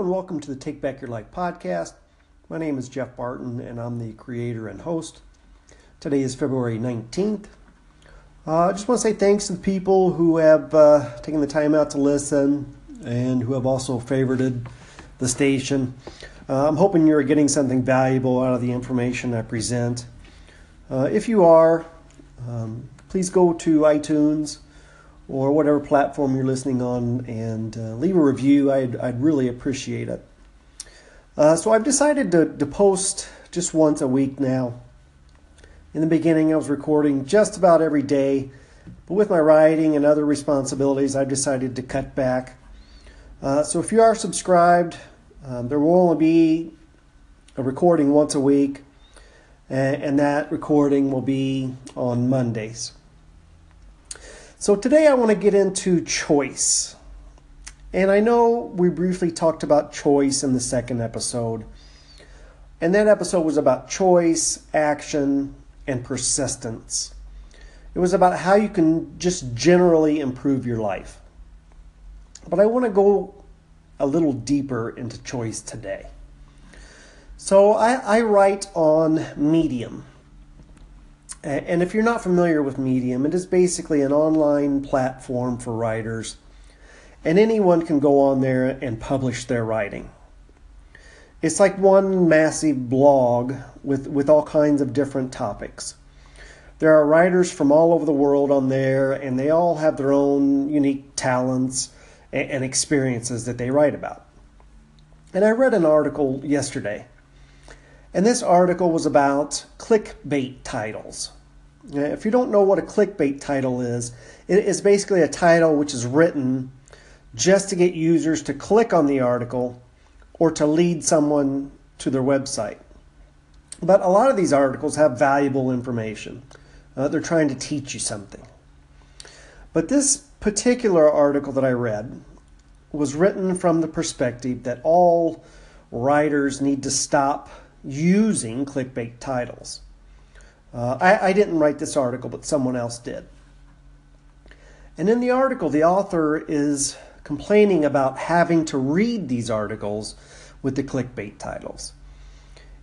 And welcome to the Take Back Your Life podcast. My name is Jeff Barton, and I'm the creator and host. Today is February 19th. Uh, I just want to say thanks to the people who have uh, taken the time out to listen and who have also favorited the station. Uh, I'm hoping you're getting something valuable out of the information I present. Uh, if you are, um, please go to iTunes or whatever platform you're listening on and uh, leave a review. I'd, I'd really appreciate it. Uh, so I've decided to, to post just once a week now. In the beginning, I was recording just about every day, but with my writing and other responsibilities, I've decided to cut back. Uh, so if you are subscribed, um, there will only be a recording once a week, and, and that recording will be on Mondays. So today I want to get into choice. And I know we briefly talked about choice in the second episode. And that episode was about choice, action, and persistence. It was about how you can just generally improve your life. But I want to go a little deeper into choice today. So I, I write on Medium. And if you're not familiar with Medium, it is basically an online platform for writers, and anyone can go on there and publish their writing. It's like one massive blog with, with all kinds of different topics. There are writers from all over the world on there, and they all have their own unique talents and, experiences that they write about. And I read an article yesterday and this article was about clickbait titles. If you don't know what a clickbait title is, it is basically a title which is written just to get users to click on the article or to lead someone to their website. But a lot of these articles have valuable information. Uh, they're trying to teach you something. But this particular article that I read was written from the perspective that all writers need to stop using clickbait titles. Uh, I, I didn't write this article, but someone else did. And in the article, the author is complaining about having to read these articles with the clickbait titles.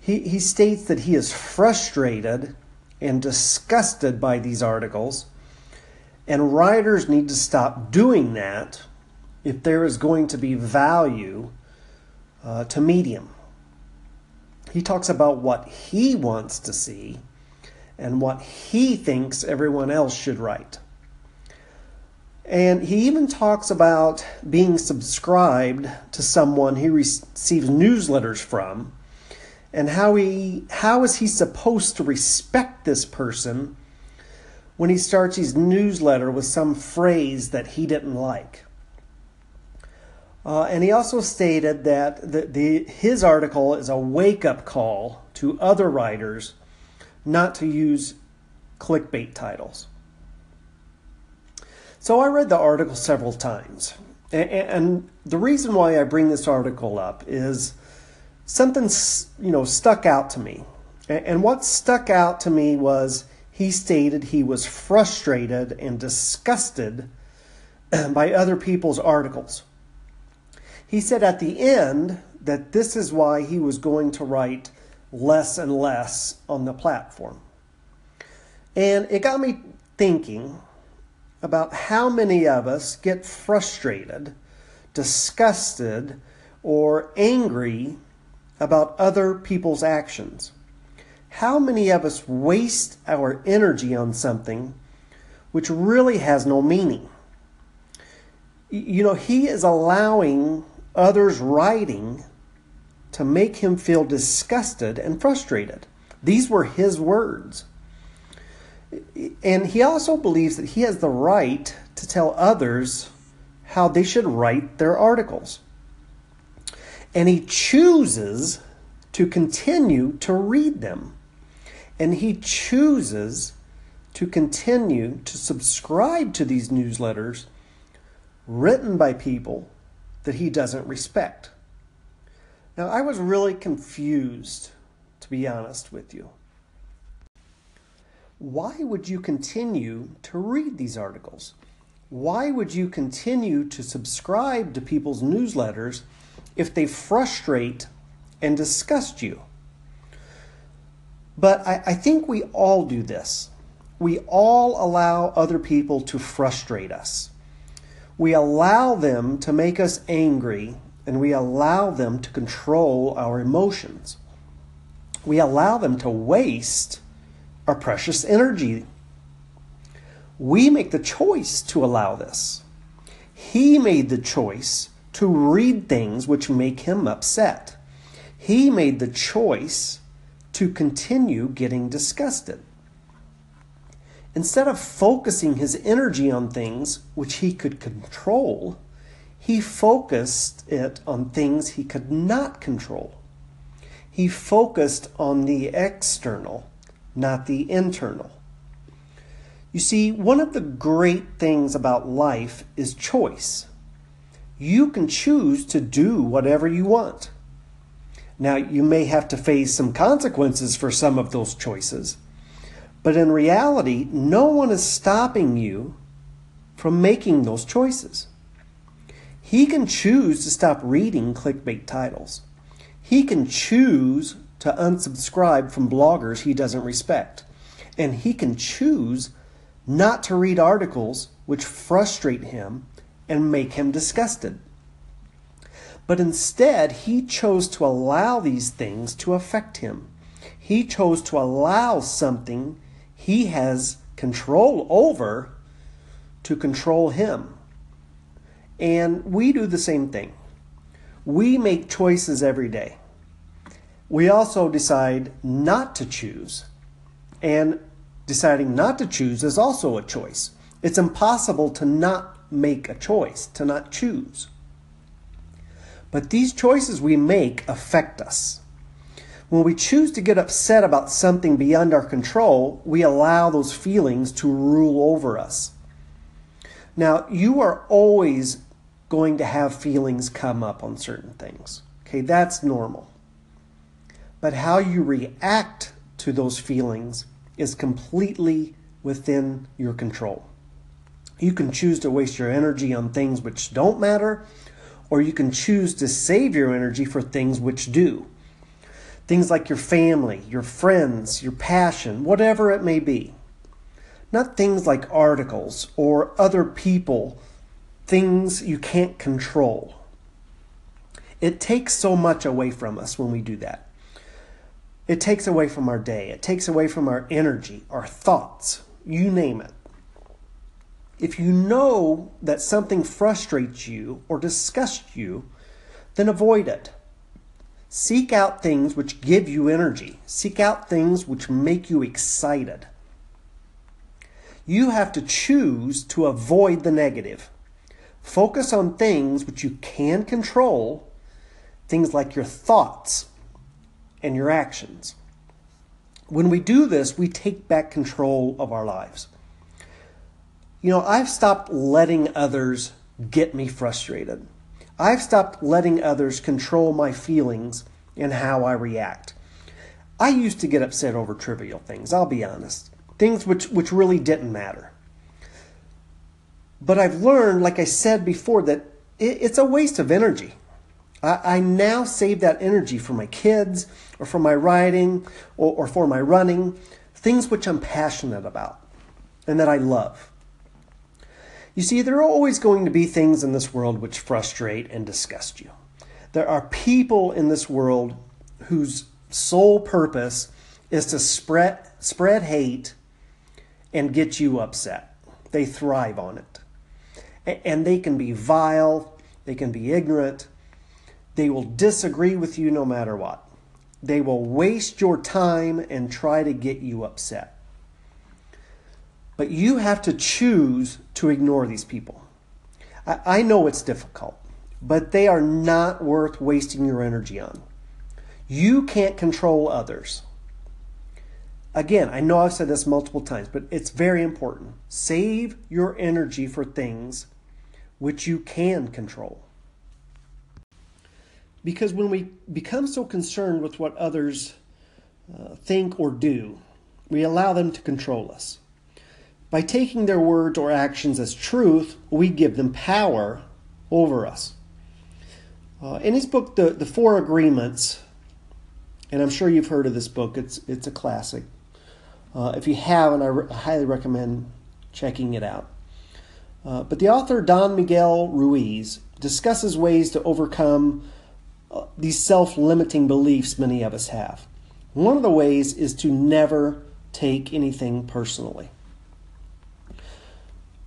He, he states that he is frustrated and disgusted by these articles, and writers need to stop doing that if there is going to be value uh, to Medium. He talks about what he wants to see and what he thinks everyone else should write. And he even talks about being subscribed to someone he receives newsletters from and how he how is he supposed to respect this person when he starts his newsletter with some phrase that he didn't like. Uh, and he also stated that the, the, his article is a wake up call to other writers not to use clickbait titles. So I read the article several times. And, and the reason why I bring this article up is something you know stuck out to me. And what stuck out to me was he stated he was frustrated and disgusted by other people's articles. He said at the end that this is why he was going to write less and less on the platform. And it got me thinking about how many of us get frustrated, disgusted, or angry about other people's actions. How many of us waste our energy on something which really has no meaning? You know, he is allowing others' writing to make him feel disgusted and frustrated. These were his words. And he also believes that he has the right to tell others how they should write their articles. And he chooses to continue to read them. And he chooses to continue to subscribe to these newsletters written by people that he doesn't respect. Now, I was really confused, to be honest with you. Why would you continue to read these articles? Why would you continue to subscribe to people's newsletters if they frustrate and disgust you. But I, I think we all do this. We all allow other people to frustrate us. We allow them to make us angry and we allow them to control our emotions. We allow them to waste our precious energy. We make the choice to allow this. He made the choice to read things which make him upset. He made the choice to continue getting disgusted. Instead of focusing his energy on things which he could control, he focused it on things he could not control. He focused on the external, not the internal. You see, one of the great things about life is choice. You can choose to do whatever you want. Now, you may have to face some consequences for some of those choices, but in reality, no one is stopping you from making those choices. He can choose to stop reading clickbait titles. He can choose to unsubscribe from bloggers he doesn't respect. And he can choose not to read articles which frustrate him and make him disgusted. But instead, he chose to allow these things to affect him. He chose to allow something he has control over to control him. And we do the same thing. We make choices every day. We also decide not to choose. And deciding not to choose is also a choice. It's impossible to not make a choice, to not choose. But these choices we make affect us. When we choose to get upset about something beyond our control, we allow those feelings to rule over us. Now, you are always going to have feelings come up on certain things. Okay, that's normal. But how you react to those feelings is completely within your control. You can choose to waste your energy on things which don't matter, or you can choose to save your energy for things which do. Things like your family, your friends, your passion, whatever it may be. Not things like articles or other people, things you can't control. It takes so much away from us when we do that. It takes away from our day, it takes away from our energy, our thoughts, you name it. If you know that something frustrates you or disgusts you, then avoid it. Seek out things which give you energy. Seek out things which make you excited. You have to choose to avoid the negative. Focus on things which you can control, things like your thoughts and your actions. When we do this, we take back control of our lives. You know, I've stopped letting others get me frustrated. I've stopped letting others control my feelings and how I react. I used to get upset over trivial things, I'll be honest. Things which, which really didn't matter. But I've learned, like I said before, that it, it's a waste of energy. I, I, now save that energy for my kids or for my writing or, or for my running, things which I'm passionate about and that I love. You see, there are always going to be things in this world which frustrate and disgust you. There are people in this world whose sole purpose is to spread, spread hate and get you upset. They thrive on it. And they can be vile, they can be ignorant, they will disagree with you no matter what. They will waste your time and try to get you upset. But you have to choose to ignore these people. I, I know it's difficult, but they are not worth wasting your energy on. You can't control others. Again, I know I've said this multiple times, but it's very important. Save your energy for things which you can control. Because when we become so concerned with what others uh, think or do, we allow them to control us. By taking their words or actions as truth, we give them power over us. Uh, in his book, the, the Four Agreements, and I'm sure you've heard of this book, it's, it's a classic. Uh, if you haven't, I re- highly recommend checking it out. Uh, but the author, Don Miguel Ruiz, discusses ways to overcome uh, these self limiting beliefs many of us have. One of the ways is to never take anything personally.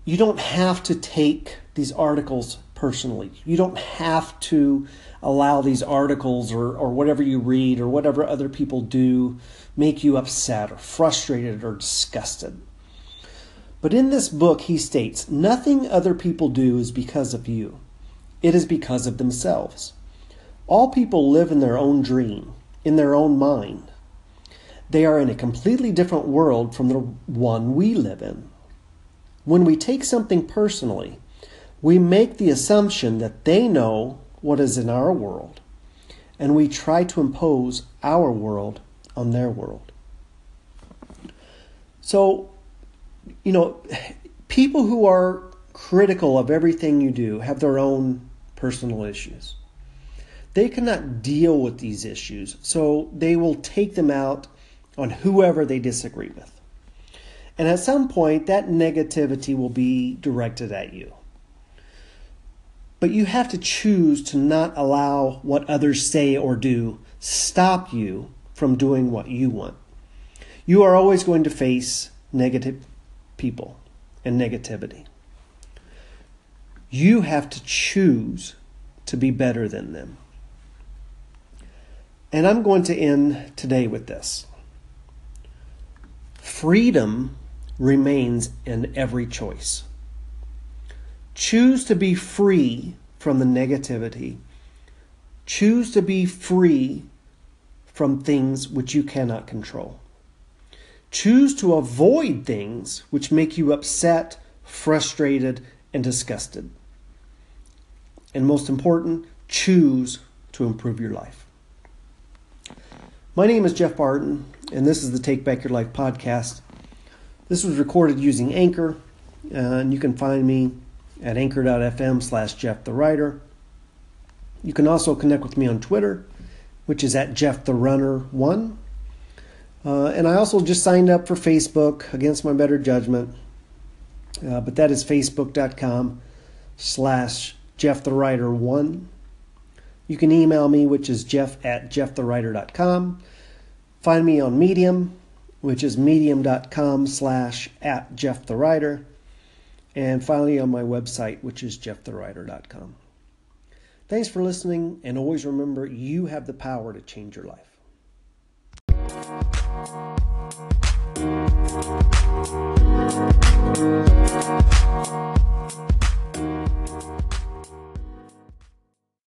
You don't have to take these articles personally. You don't have to allow these articles or, or whatever you read or whatever other people do make you upset or frustrated or disgusted. But in this book, he states nothing other people do is because of you, it is because of themselves. All people live in their own dream, in their own mind. They are in a completely different world from the one we live in. When we take something personally, we make the assumption that they know what is in our world, and we try to impose our world on their world. So, you know, people who are critical of everything you do have their own personal issues. They cannot deal with these issues, so they will take them out on whoever they disagree with. And at some point, that negativity will be directed at you. But you have to choose to not allow what others say or do stop you from doing what you want. You are always going to face negative people and negativity. You have to choose to be better than them. And I'm going to end today with this freedom remains in every choice. Choose to be free from the negativity. Choose to be free from things which you cannot control. Choose to avoid things which make you upset, frustrated, and disgusted. And most important, choose to improve your life. My name is Jeff Barton, and this is the Take Back Your Life podcast. This was recorded using Anchor, and you can find me at anchor.fm slash Jeff the Writer. You can also connect with me on Twitter, which is at Jeff the Runner 1. Uh, and I also just signed up for Facebook against my better judgment, uh, but that is facebook.com slash Jeff the Writer 1. You can email me, which is jeff at jeffthewriter.com. Find me on Medium, which is medium.com slash at Jeff the Writer. And finally on my website, which is jeffthewriter.com. Thanks for listening, and always remember you have the power to change your life.